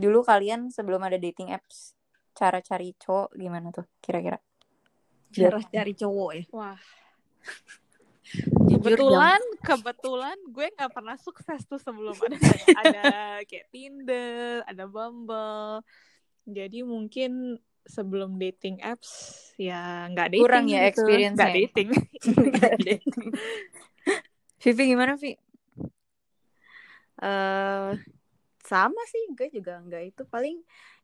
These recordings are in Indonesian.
dulu kalian sebelum ada dating apps cara cari cowok gimana tuh kira-kira? Cara cari cowok ya. Wah. Kebetulan kebetulan gue nggak pernah sukses tuh sebelum ada ada kayak Tinder, ada Bumble. Jadi mungkin sebelum dating apps ya nggak dating Kurang ya gitu. experience-nya. nggak dating. Nggak dating. Vivi gimana Vi? eh sama sih, gue juga nggak itu. Paling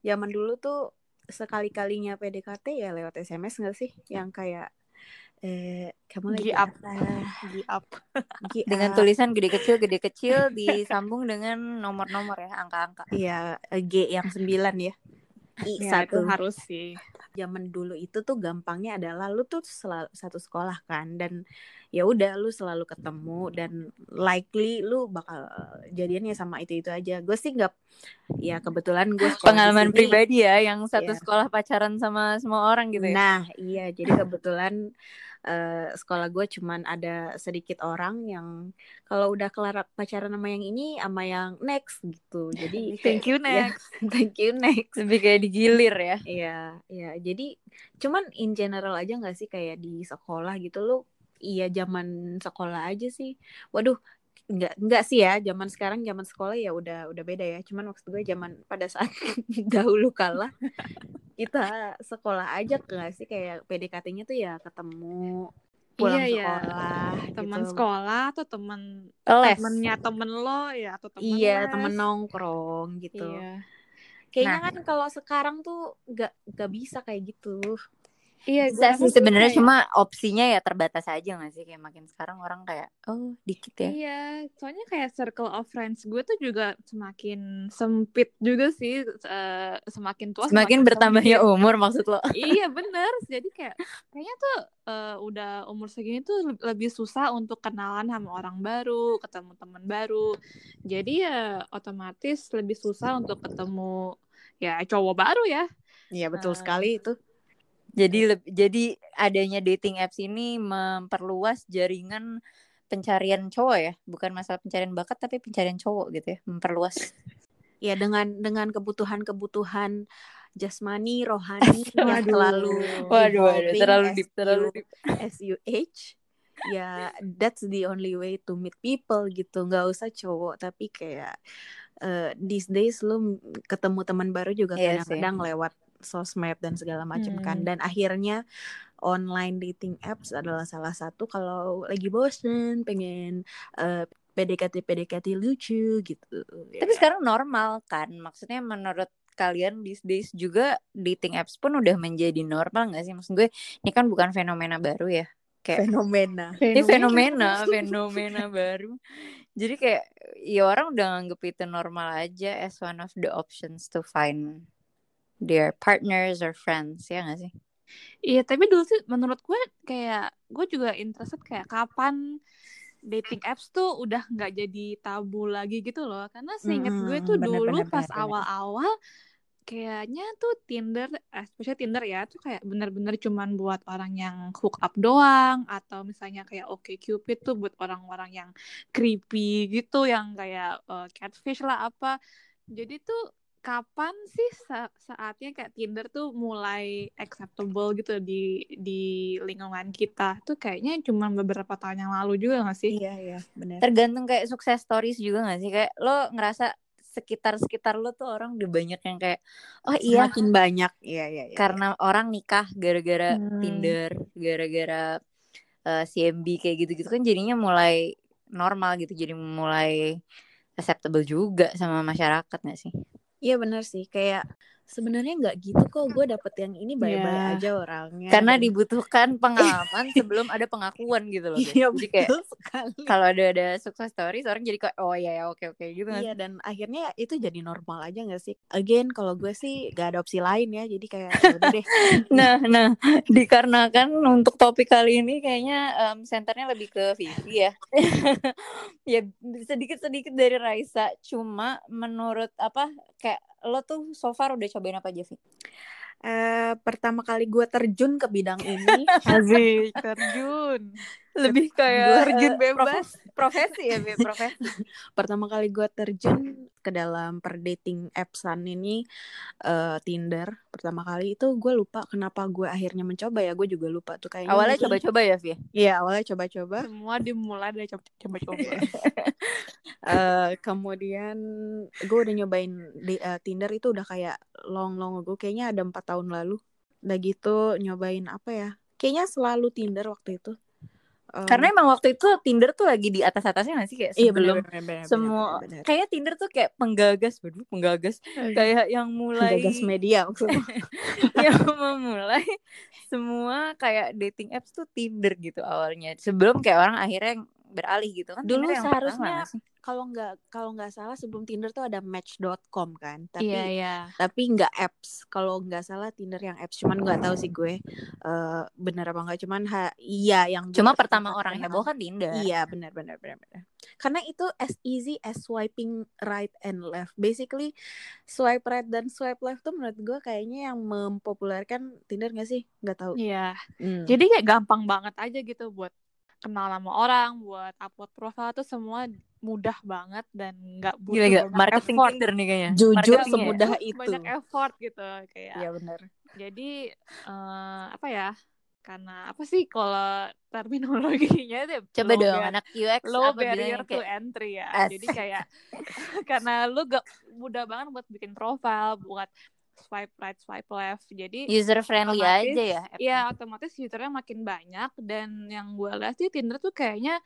zaman dulu tuh sekali-kalinya PDKT ya lewat SMS nggak sih? Yang kayak eh kamu lagi Gi up. apa? Gi up. Dengan tulisan gede kecil gede kecil disambung dengan nomor-nomor ya angka-angka. Iya, eh, G yang sembilan ya. I Ya, satu. harus sih. Zaman dulu itu tuh gampangnya adalah lu tuh selalu satu sekolah kan dan ya udah lu selalu ketemu dan likely lu bakal jadiannya sama itu itu aja. Gue sih nggak ya kebetulan gue Pengalaman pribadi ya yang satu Iya. sekolah pacaran sama semua orang gitu ya. Nah, iya. Jadi kebetulan eh, sekolah gue cuman ada sedikit orang yang kalau udah kelar pacaran sama yang ini, sama yang next gitu. Jadi Thank you ya, next. thank you next. Lebih kayak digilir ya. Iya, iya. Jadi cuman in general aja nggak sih kayak di sekolah gitu lo? Iya, zaman sekolah aja sih. Waduh, nggak nggak sih ya. Zaman sekarang zaman sekolah ya udah udah beda ya. Cuman maksud gue zaman pada saat dahulu kala kita sekolah aja nggak sih kayak PDKT-nya tuh ya ketemu pulang Iya, iya. sekolah Teman gitu. sekolah atau teman temennya temen lo ya atau temen Iya, les. temen nongkrong gitu. Iya. Kayaknya Nah. kan kalau sekarang tuh nggak nggak bisa kayak gitu. Iya, Bisa sih sebenarnya cuma opsinya ya terbatas aja gak sih kayak makin sekarang orang kayak oh dikit ya. Iya, soalnya kayak circle of friends gue tuh juga semakin sempit juga sih, eh, semakin tua Semakin bertambahnya sempit. umur maksud lo. Iya bener, jadi kayak kayaknya tuh eh, udah umur segini tuh le- lebih susah untuk kenalan sama orang baru, ketemu teman baru. Jadi ya otomatis lebih susah untuk ketemu ya cowok baru ya. Iya betul Eh, sekali itu. Jadi jadi adanya dating apps ini memperluas jaringan pencarian cowok ya, bukan masalah pencarian bakat tapi pencarian cowok gitu ya, memperluas. Ya dengan dengan kebutuhan-kebutuhan jasmani, rohani yang Waduh. selalu Waduh, waduh, terlalu deep, terlalu deep. age. Ya that's the only way to meet people gitu. Nggak usah cowok tapi kayak eh, these days lu ketemu teman baru juga Iya kadang-kadang lewat sosmed dan segala macam kan. Hmm. Dan akhirnya online dating apps adalah salah satu kalau lagi bosen pengen eh, PDKT PDKT lucu gitu. Tapi sekarang normal kan, maksudnya menurut kalian these days juga dating apps pun udah menjadi normal gak sih? Maksud gue ini kan bukan fenomena baru ya. Kayak fenomena. ini fenomena, fenomena baru. Jadi kayak ya orang udah nganggep itu normal aja as one of the options to find their partners or friends ya gak sih? Iya, tapi dulu sih menurut gue kayak gue juga interested kayak kapan dating apps tuh udah nggak jadi tabu lagi gitu loh. Karena seinget gue tuh bener, dulu bener, pas awal-awal kayaknya tuh Tinder, especially Tinder ya, tuh kayak bener-bener cuman buat orang yang hook up doang atau misalnya kayak Oke Cupid tuh buat orang-orang yang creepy gitu, yang kayak eh, catfish lah apa. Jadi tuh kapan sih sa- saatnya kayak Tinder tuh mulai acceptable gitu di di lingkungan kita tuh kayaknya cuma beberapa tahun yang lalu juga gak sih? Iya iya benar. Tergantung kayak sukses stories juga gak sih? Kayak lo ngerasa sekitar-sekitar lo tuh orang udah banyak yang kayak oh iya Semakin banyak. Iya iya iya. karena orang nikah gara-gara Hmm. Tinder, gara-gara eh, CMB kayak gitu-gitu kan jadinya mulai normal gitu, jadi mulai acceptable juga sama masyarakat gak sih? Iya benar sih kayak sebenarnya nggak gitu kok gue dapet yang ini baik-baik Iya. aja orangnya. Karena dibutuhkan pengalaman sebelum ada pengakuan gitu loh. Iya Jadi kayak kalau ada ada sukses stories orang jadi kayak oh iya ya oke oke gitu kan. Iya dan akhirnya itu jadi normal aja gak sih? Again kalau gue sih gak ada opsi lain ya jadi kayak ya udah deh. Nah, nah, dikarenakan untuk topik kali ini kayaknya em, senternya lebih ke Vivi ya. ya sedikit-sedikit dari Raisa. Cuma menurut apa kayak lo tuh so far udah cobain apa aja Vi? Eh, pertama kali gue terjun ke bidang ini Asik, terjun. Lebih kayak Terjun eh, bebas. profes- profesi ya, Vi, profesi. pertama kali gue terjun ke dalam per dating appsan ini uh, Tinder. Pertama kali itu gue lupa kenapa gue akhirnya mencoba ya gue juga lupa tuh kayaknya awalnya coba-coba ya Via? Iya awalnya coba-coba. Semua dimulai dari coba-coba. Uh, kemudian gue udah nyobain di uh, Tinder itu udah kayak long long gue kayaknya ada empat tahun lalu. Udah gitu nyobain apa ya kayaknya selalu Tinder waktu itu karena emang waktu itu Tinder tuh lagi di atas atasnya nggak sih kayak sebelum iya, bener, bener, bener, semua bener, bener. kayak Tinder tuh kayak penggagas, waduh penggagas kayak yang mulai penggagas media yang memulai semua kayak dating apps tuh Tinder gitu awalnya. Sebelum kayak orang akhirnya beralih gitu kan. Dulu seharusnya kalau nggak kalau nggak salah sebelum Tinder tuh ada Match.com kan. Tapi yeah, yeah. tapi nggak apps. Kalau nggak salah Tinder yang apps cuman nggak tahu sih gue uh, bener apa nggak. Cuman ha, iya yang cuma pertama orang heboh kan Tinder. Iya benar benar benar benar karena itu as easy as swiping right and left. Basically swipe right dan swipe left tuh menurut gue kayaknya yang mempopulerkan Tinder nggak sih? Nggak tahu. Iya. Hmm. jadi kayak gampang banget aja gitu buat kenal sama orang buat upload profile tuh semua mudah banget dan nggak butuh gila, gila. marketing effort. Tinder nih kayaknya jujur marketing semudah ya. itu banyak effort gitu kayak iya benar jadi uh, apa ya karena apa sih kalau terminologinya itu coba dong anak UX low barrier to kayak... entry ya As. jadi kayak karena lu gak mudah banget buat bikin profile buat swipe right swipe left. Jadi user friendly aja ya iya otomatis usernya makin banyak. Dan yang gue lihat sih Tinder tuh kayaknya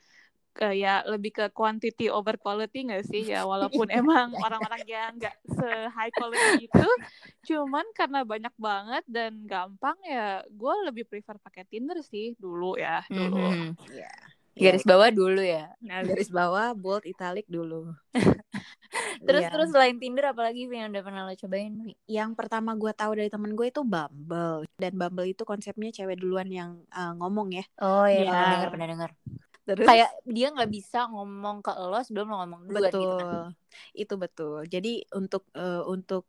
kayak lebih ke quantity over quality gak sih? Ya walaupun emang orang-orang yang nggak se high quality itu cuman karena banyak banget dan gampang ya gue lebih prefer pakai Tinder sih dulu ya dulu. Mm -hmm. yeah. Garis bawah dulu ya nah, garis bawah bold italic dulu terus yeah. terus selain Tinder apalagi yang udah pernah lo cobain yang pertama gue tahu dari temen gue itu Bumble dan Bumble itu konsepnya cewek duluan yang uh, ngomong ya oh iya yeah. pernah dengar pernah dengar Terus kayak dia nggak bisa ngomong ke lo sebelum lo ngomong duluan betul. gitu kan. Itu betul. Jadi untuk uh, untuk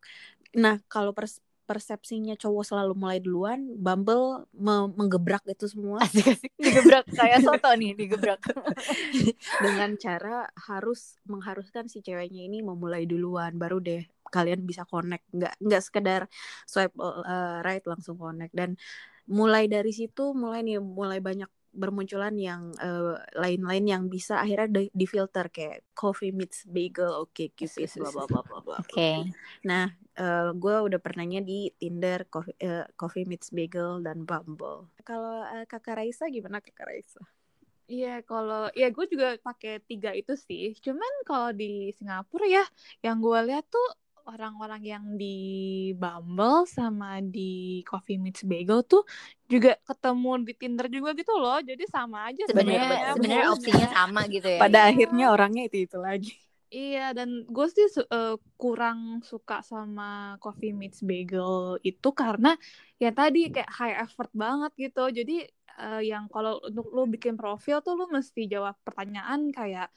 nah kalau pers persepsinya cowok selalu mulai duluan, Bumble me menggebrak itu semua. Asik-asik digebrak kayak soto nih, digebrak. Dengan cara harus mengharuskan si ceweknya ini memulai duluan, baru deh kalian bisa connect. Nggak nggak sekedar swipe uh, right langsung connect dan mulai dari situ mulai nih mulai banyak bermunculan yang uh, lain-lain yang bisa akhirnya di, di filter kayak coffee meets bagel, oke okay, cupid, bla bla bla bla bla. Oke. Okay. Nah, uh, gue udah pernahnya di Tinder, coffee, uh, coffee meets bagel dan Bumble. Kalau uh, kakak Raisa gimana kakak Raisa? Iya, kalau ya gue juga pakai tiga itu sih. Cuman kalau di Singapura ya, yang gue lihat tuh orang-orang yang di Bumble sama di Coffee Meets Bagel tuh juga ketemu di Tinder juga gitu loh. Jadi sama aja sebenarnya sebenarnya opsinya sama gitu ya. Pada akhirnya orangnya itu itu lagi. Iya dan gue sih uh, kurang suka sama Coffee Meets Bagel itu karena ya tadi kayak high effort banget gitu. Jadi uh, yang kalau untuk lo bikin profil tuh lo mesti jawab pertanyaan kayak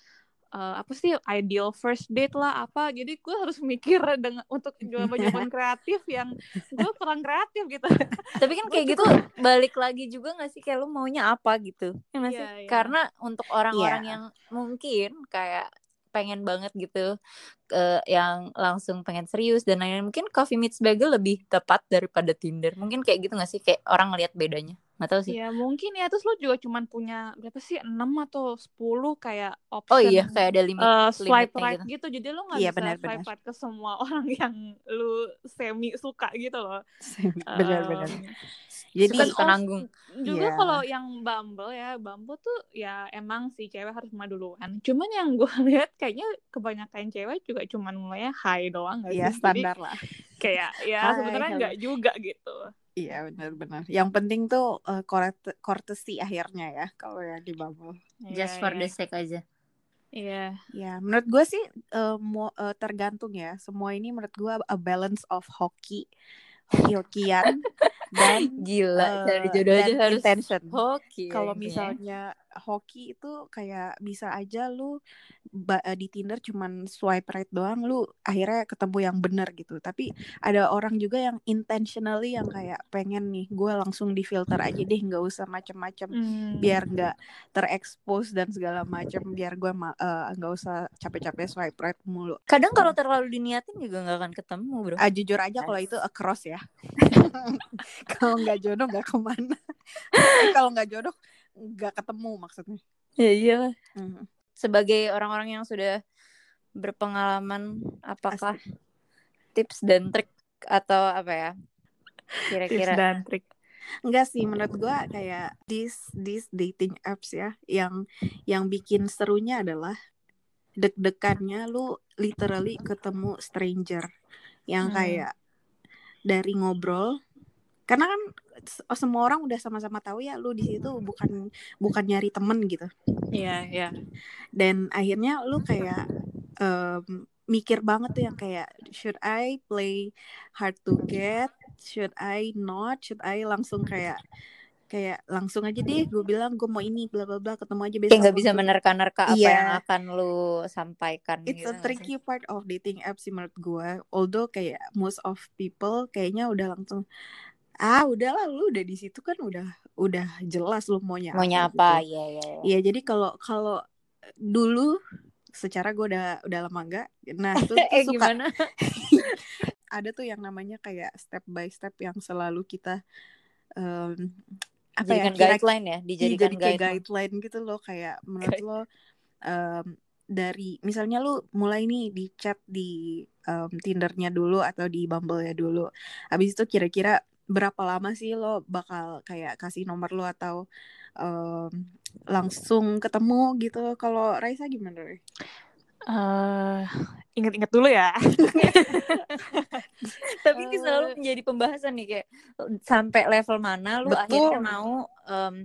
uh, apa sih ideal first date lah apa. Jadi gue harus mikir dengan untuk jawaban-jawaban kreatif yang gue kurang kreatif gitu. Tapi kan kayak gitu balik lagi juga gak sih kayak lu maunya apa gitu ya yeah, yeah. karena untuk orang-orang yeah. yang mungkin kayak pengen banget gitu ke yang langsung pengen serius dan lain-lain mungkin Coffee Meets Bagel lebih tepat daripada Tinder. Mungkin kayak gitu gak sih? Kayak orang ngeliat bedanya nggak tahu sih. Ya mungkin ya. Terus lo juga cuman punya berapa sih? Enam atau sepuluh kayak option oh iya kayak ada limit uh, swipe right gitu. gitu jadi lo nggak iya, bisa bener, swipe bener. right ke semua orang yang lo semi suka gitu loh. Benar-benar um, jadi suka, suka nanggung. juga yeah. kalau yang Bumble ya Bumble tuh ya emang si cewek harus mulai duluan. Cuman yang gue lihat kayaknya kebanyakan cewek juga cuman mulainya high doang gak iya, sih? Ya, standar lah. kayak ya sebenarnya nggak juga gitu Iya benar-benar. Yang penting tuh uh, courtesy akhirnya ya kalau yang di Bumble. Just yeah, for yeah. the sake aja. Iya. Yeah. Ya, menurut gue sih uh, mau uh, tergantung ya. Semua ini menurut gue a balance of hoki, hoki-hokian dan gila uh, cari jodoh aja harus intention. Hoki. Kalau misalnya hoki itu kayak bisa aja lu ba- eh, di Tinder cuman swipe right doang lu akhirnya ketemu yang benar gitu. Tapi ada orang juga yang intentionally yang kayak pengen nih gue langsung di filter aja deh nggak usah macem-macem Hmm. biar nggak terekspos dan segala macam biar gue ma- nggak usah capek-capek swipe right mulu. Kadang kalau terlalu diniatin juga nggak akan ketemu, Bro. Ah, jujur aja kalau itu across ya. Kalau nggak jodoh nggak ke mana. Kalau nggak jodoh nggak ketemu maksudnya Ya iyalah. Mhm. Sebagai orang-orang yang sudah berpengalaman, apakah tips dan trik atau apa ya? Tips Kira-kira dan trik. Enggak sih menurut gua kayak this this dating apps ya yang yang bikin serunya adalah deg-degannya lu literally ketemu stranger yang Hmm. kayak dari ngobrol karena kan s- semua orang udah sama-sama tahu ya lu di situ bukan bukan nyari temen gitu Iya, iya. dan akhirnya lu kayak em, mikir banget tuh yang kayak should I play hard to get should I not should I langsung kayak kayak langsung aja deh gue bilang gue mau ini bla bla bla ketemu aja besok kayak nggak bisa menerka-nerka apa Iya. yang akan lu sampaikan It's gitu a tricky part of dating apps sih menurut gue. Although kayak most of people kayaknya udah langsung ah udahlah lu udah di situ kan udah udah jelas lu maunya maunya apa apa? gitu. ya ya ya. Iya jadi kalau kalau dulu secara gue udah udah lama enggak nah itu eh suka gimana? Ada tuh yang namanya kayak step by step yang selalu kita em, apa ya guideline ya? Iya, dijadikan jadi kayak guideline. guideline gitu loh kayak menurut lo em, dari misalnya lu mulai nih di chat di em, Tindernya dulu atau di Bumble-nya dulu habis itu kira-kira berapa lama sih lo bakal kayak kasih nomor lo atau em, langsung ketemu gitu kalau Raisa gimana Ray? Eh, ingat-ingat dulu ya. tapi ini Eh. selalu menjadi pembahasan nih kayak sampai level mana lu Betul. akhirnya mau em,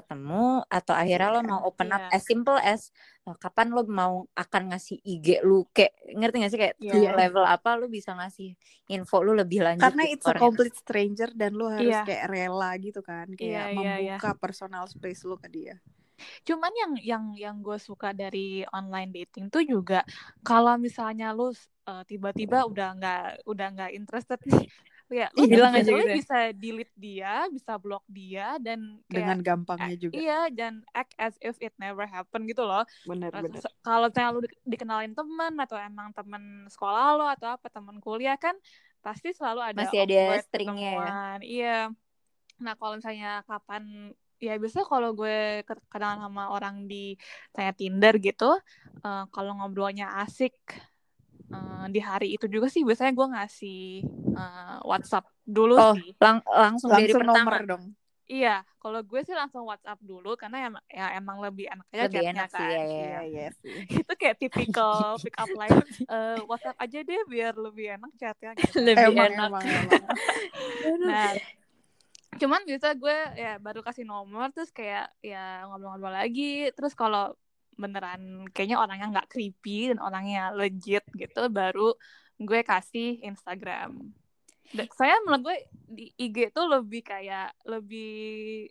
ketemu atau akhirnya lo mau open up Iya. as simple as eh, kapan lo mau akan ngasih IG lu kayak ngerti gak sih kayak Iya. to level apa lu bisa ngasih info lu lebih lanjut karena it's a orang itu. complete stranger dan lu harus Iya. kayak rela gitu kan kayak Iya, iya, iya. membuka personal space lu ke dia Cuman yang yang yang gue suka dari online dating tuh juga kalau misalnya lu eh, tiba-tiba udah nggak udah nggak interested nih, ya lu Ih, bilang bisa, aja gitu bisa delete dia, bisa block dia dan dengan kayak gampangnya eh, juga iya dan act as if it never happened gitu loh. benar-benar Se- Kalau misalnya lu di- dikenalin temen atau emang temen sekolah lo atau apa temen kuliah kan pasti selalu ada Masih ada stringnya ya? Iya. Nah kalau misalnya kapan ya biasa kalau gue ke- kenalan sama orang di kayak Tinder gitu, eh, kalau ngobrolnya asik eh, di hari itu juga sih biasanya gue ngasih eh, WhatsApp dulu Oh, sih. lang- langsung, dari langsung pertama nomor dong Iya, kalau gue sih langsung WhatsApp dulu karena em- ya, emang lebih enak aja lebih chatnya enak sih kan. ya, ya. iya iya sih Itu kayak typical pick up line eh, WhatsApp aja deh biar lebih enak chatnya gitu. lebih emang, enak emang emang Nah, cuman biasa gue ya baru kasih nomor terus kayak ya ngobrol-ngobrol lagi. Terus kalau beneran kayaknya orangnya nggak creepy dan orangnya legit gitu, baru gue kasih Instagram. Saya menurut gue di IG tuh lebih kayak lebih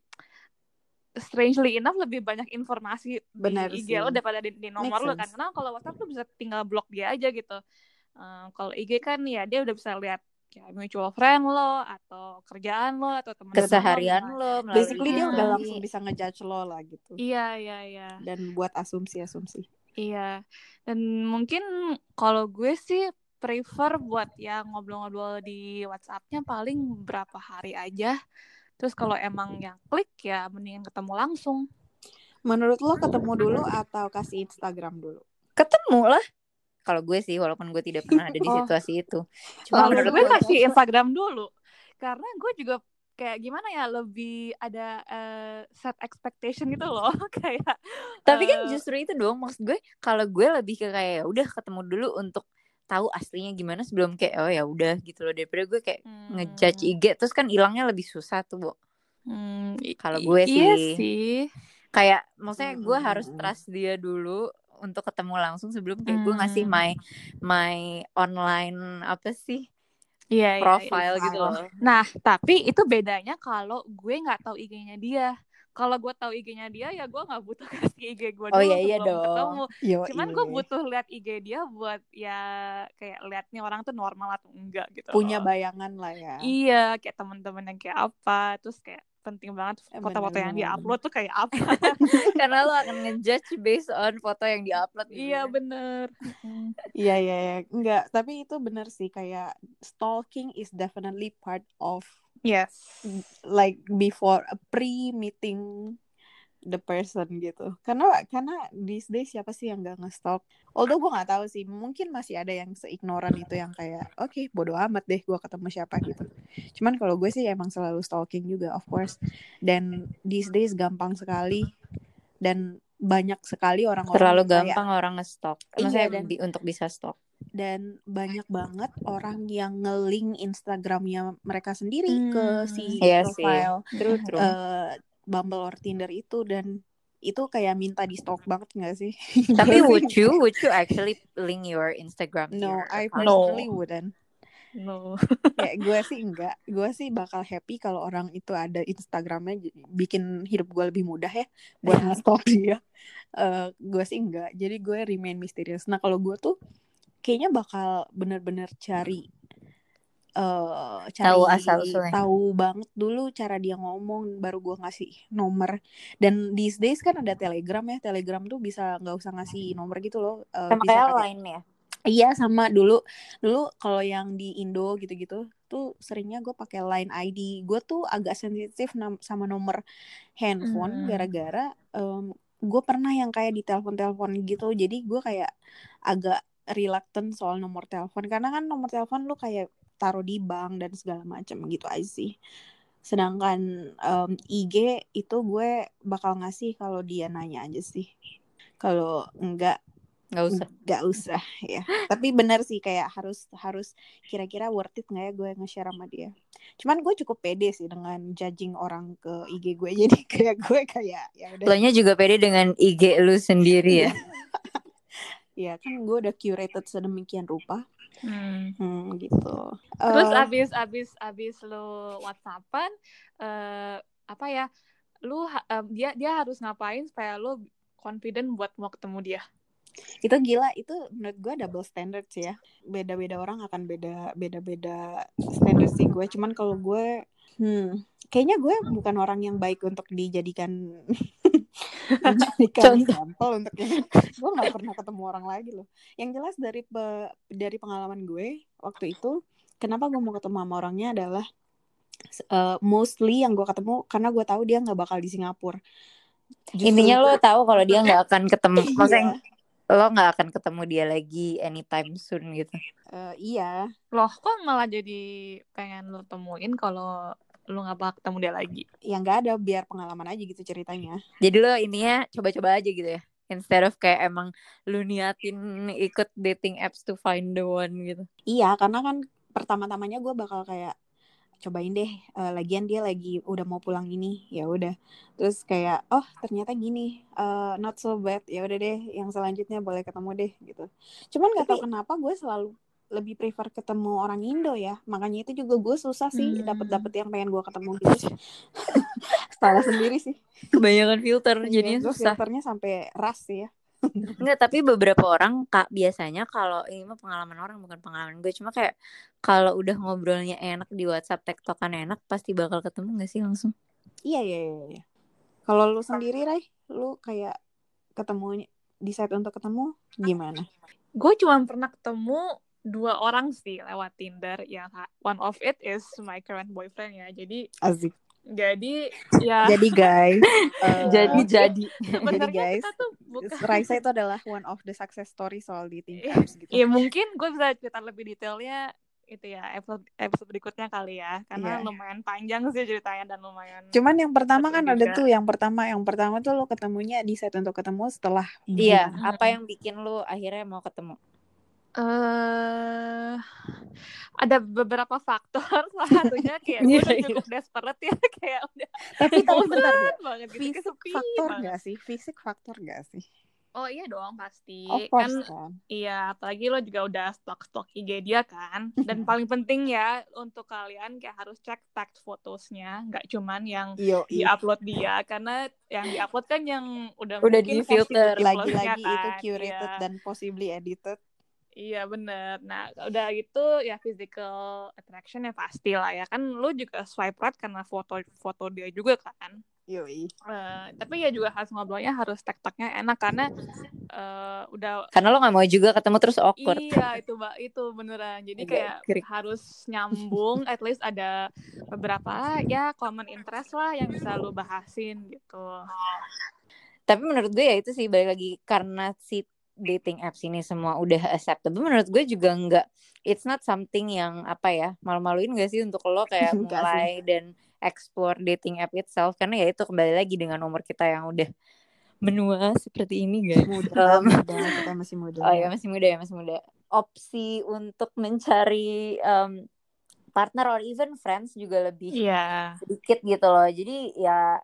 strangely enough lebih banyak informasi Benar di IG sih. lo daripada di, di nomor lo kan karena kalau WhatsApp lo bisa tinggal blok dia aja gitu Eh, kalau IG kan ya dia udah bisa lihat kayak mutual friend lo atau kerjaan lo atau teman keseharian lo melalui basically dia udah langsung bisa ngejudge lo lah gitu. Iya iya iya. Dan buat asumsi-asumsi. Iya. Dan mungkin kalau gue sih prefer buat ya ngobrol-ngobrol di WhatsAppnya paling berapa hari aja. Terus kalau emang yang klik ya mendingan ketemu langsung. Menurut lo ketemu dulu atau kasih Instagram dulu? Ketemu lah kalau gue sih walaupun gue tidak pernah ada di Oh. situasi itu cuma menurut gue gue kasih Instagram dulu karena gue juga kayak gimana ya lebih ada eh, set expectation gitu loh kayak tapi kan eh, justru itu dong maksud gue kalau gue lebih ke kayak ya udah ketemu dulu untuk tahu aslinya gimana sebelum kayak oh ya udah gitu loh daripada gue kayak hmm, ngejudge IG terus kan hilangnya lebih susah tuh Bo. hmm, Kalau gue iya sih. sih kayak maksudnya gue harus Hmm. trust dia dulu untuk ketemu langsung sebelum kayak gue ngasih Hmm. my my online apa sih iya iya, iya. profile gitu profile. loh Nah, tapi itu bedanya kalau gue nggak tahu IG-nya dia. kalau gue tahu IG-nya dia ya gue nggak butuh kasih IG gue Oh, iya, iya dong. ketemu Yo, cuman iya. gue butuh lihat IG dia buat ya kayak liatnya orang tuh normal atau enggak gitu punya loh. bayangan lah ya. iya kayak teman-teman yang kayak apa terus kayak penting banget. Foto-foto bener, yang bener, diupload tuh kayak apa? Karena lo akan ngejudge based on foto yang diupload gitu iya ya. bener. Iya iya iya. enggak, tapi itu benar sih kayak stalking is definitely part of yes. like before a pre-meeting the person gitu. Karena karena these days siapa sih yang gak nge-stalk? Although gue nggak tahu sih, mungkin masih ada yang seignoran itu yang kayak oke bodo amat deh gue ketemu siapa gitu. Cuman kalau gue sih emang selalu stalking juga of course. Dan these days gampang sekali dan banyak sekali orang-orang Terlalu kayak- gampang orang nge-stalk. Iya, Maksudnya dan- bi- untuk bisa stalk. dan banyak banget orang yang nge-link Instagramnya mereka sendiri Hmm, ke si iya profile True, true. eh, Bumble or Tinder itu dan itu kayak minta di stalk banget nggak sih? Tapi would you would you actually link your Instagram to No, your I personally wouldn't. no Kayak gue sih enggak. Gue sih bakal happy kalau orang itu ada Instagramnya bikin hidup gue lebih mudah ya buat Iya. nge-stalk dia. Eh, gue sih enggak. Jadi gue remain misterius. Nah kalau gue tuh kayaknya bakal bener-bener cari eh cari Tahu asal-usulnya. tahu banget dulu cara dia ngomong baru gue ngasih nomor dan these days kan ada telegram ya telegram tuh bisa nggak usah ngasih nomor gitu loh Eh, Sama bisa kayak lain ya. Iya sama dulu dulu kalau yang di Indo gitu-gitu tuh seringnya gue pakai Line ID. Gue tuh agak sensitif sama nomor handphone Hmm. gara-gara gue pernah yang kayak di telepon-telepon gitu. Jadi gue kayak agak reluctant soal nomor telepon karena kan nomor telepon lu kayak taruh di bank dan segala macam gitu aja sih. Sedangkan em, IG itu gue bakal ngasih kalau dia nanya aja sih. Kalau enggak Nggak usah. Gak usah ya. Tapi benar sih kayak harus harus kira-kira worth it nggak ya gue nge-share sama dia. Cuman gue cukup pede sih dengan judging orang ke IG gue. Jadi kayak gue kayak ya udah. Lo nya juga pede dengan IG lu sendiri ya. Ya kan gue udah curated sedemikian rupa. Hmm. Hmm, gitu. Terus Eh, abis abis abis lo WhatsAppan eh apa ya? Lu em, dia dia harus ngapain supaya lo confident buat mau ketemu dia? itu gila itu menurut gue double standard sih ya. Beda-beda orang akan beda beda-beda standard sih gue. Cuman kalau gue hmm kayaknya gue bukan orang yang baik untuk dijadikan dijadikan Contoh. sampel untuk yang gue nggak pernah ketemu orang lagi loh yang jelas dari pe- dari pengalaman gue waktu itu kenapa gue mau ketemu sama orangnya adalah eh, mostly yang gue ketemu karena gue tahu dia nggak bakal di Singapura Justru Intinya lo tahu kalau dia nggak akan ketemu. Iya. Maksudnya lo nggak akan ketemu dia lagi anytime soon gitu. eh, iya Loh, kok malah jadi pengen lo temuin kalau lo nggak bakal ketemu dia lagi? yang nggak ada biar pengalaman aja gitu ceritanya Jadi lo ininya coba-coba aja gitu ya. Instead of kayak emang lu niatin ikut dating apps to find the one gitu. Iya, karena kan pertama-tamanya gue bakal kayak cobain deh. eh, lagian dia lagi udah mau pulang ini, ya udah. Terus kayak oh ternyata gini, eh, not so bad. Ya udah deh, yang selanjutnya boleh ketemu deh gitu. Cuman gak tau kenapa gue selalu lebih prefer ketemu orang Indo ya. Makanya itu juga gue susah sih Hmm. dapet dapet yang pengen gue ketemu gitu. Salah sendiri sih. Kebanyakan filter jadinya Iya, gue susah. filternya sampai ras sih ya. Enggak, tapi beberapa orang kak biasanya kalau ini mah pengalaman orang bukan pengalaman gue cuma kayak kalau udah ngobrolnya enak di WhatsApp tektokan enak pasti bakal ketemu gak sih langsung? Iya iya iya. iya. Kalau lu sendiri, Ray, lu kayak ketemu decide untuk ketemu gimana? Gue cuma pernah ketemu dua orang sih lewat Tinder. Yang one of it is my current boyfriend ya. Jadi Asik. jadi ya Jadi guys, eh, Jadi jadi. sebenarnya guys, kita tuh bukan Raisa itu adalah one of the success story soal dating apps gitu. ya mungkin gue bisa cerita lebih detailnya itu ya episode episode berikutnya kali ya karena Iya. lumayan panjang sih ceritanya dan lumayan Cuman yang pertama kan ada juga. tuh yang pertama yang pertama tuh lo ketemunya decide untuk ketemu setelah Iya, Hmm. apa yang bikin lu akhirnya mau ketemu? Eh ada beberapa faktor salah satunya kayak gue udah Iya, cukup desperate ya kayak udah Tapi tapi bentar banget gitu Fisik sepi faktor banget. gak sih? Fisik faktor gak sih? Oh iya dong pasti. Of kan course kan. iya, apalagi lo juga udah stok-stok IG dia kan. Dan paling penting ya untuk kalian kayak harus cek tag fotosnya, nggak cuman yang Yo, di-upload dia karena yang di-upload kan yang udah Udah versi plus-nya lagi-lagi itu kan. curated Iya. dan possibly edited. Iya bener. Nah udah gitu ya physical attraction ya pasti lah ya kan lu juga swipe right karena foto-foto dia juga kan. Yoi. Eh, tapi ya juga harus ngobrolnya harus tek-teknya enak karena eh, udah Karena lo nggak mau juga ketemu terus awkward. Iya itu mbak itu beneran. Jadi Agak kayak krik. harus nyambung. at least ada beberapa ya common interest lah yang bisa lu bahasin gitu. Tapi menurut gue ya itu sih balik lagi karena si dating apps ini semua udah acceptable. Menurut gue juga nggak, it's not something yang apa ya malu-maluin gak sih untuk lo kayak Enggak mulai dan explore dating app itself karena ya itu kembali lagi dengan umur kita yang udah menua seperti ini guys. Muda, Um, muda, kita masih muda. Oh ya masih muda ya masih muda. Opsi untuk mencari um, partner or even friends juga lebih Iya. sedikit gitu loh. Jadi ya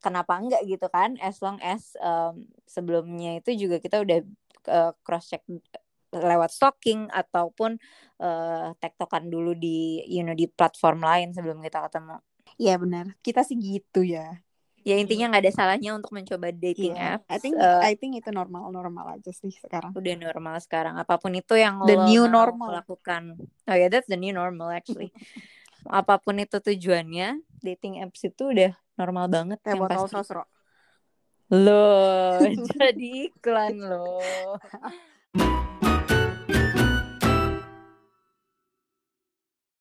kenapa enggak gitu kan? As long as um, sebelumnya itu juga kita udah cross check lewat stalking ataupun uh, tektokan dulu di you know di platform lain sebelum kita ketemu. Iya benar. Kita sih gitu ya. Ya intinya nggak ada salahnya untuk mencoba dating Iya. apps. I think Uh, I think itu normal-normal aja sih sekarang. udah normal sekarang apa pun itu yang The lo new normal. lakukan oh ya that's the new normal actually apa pun itu tujuannya dating apps itu udah normal banget Kayak yang pasti sosro. Lo jadi iklan lo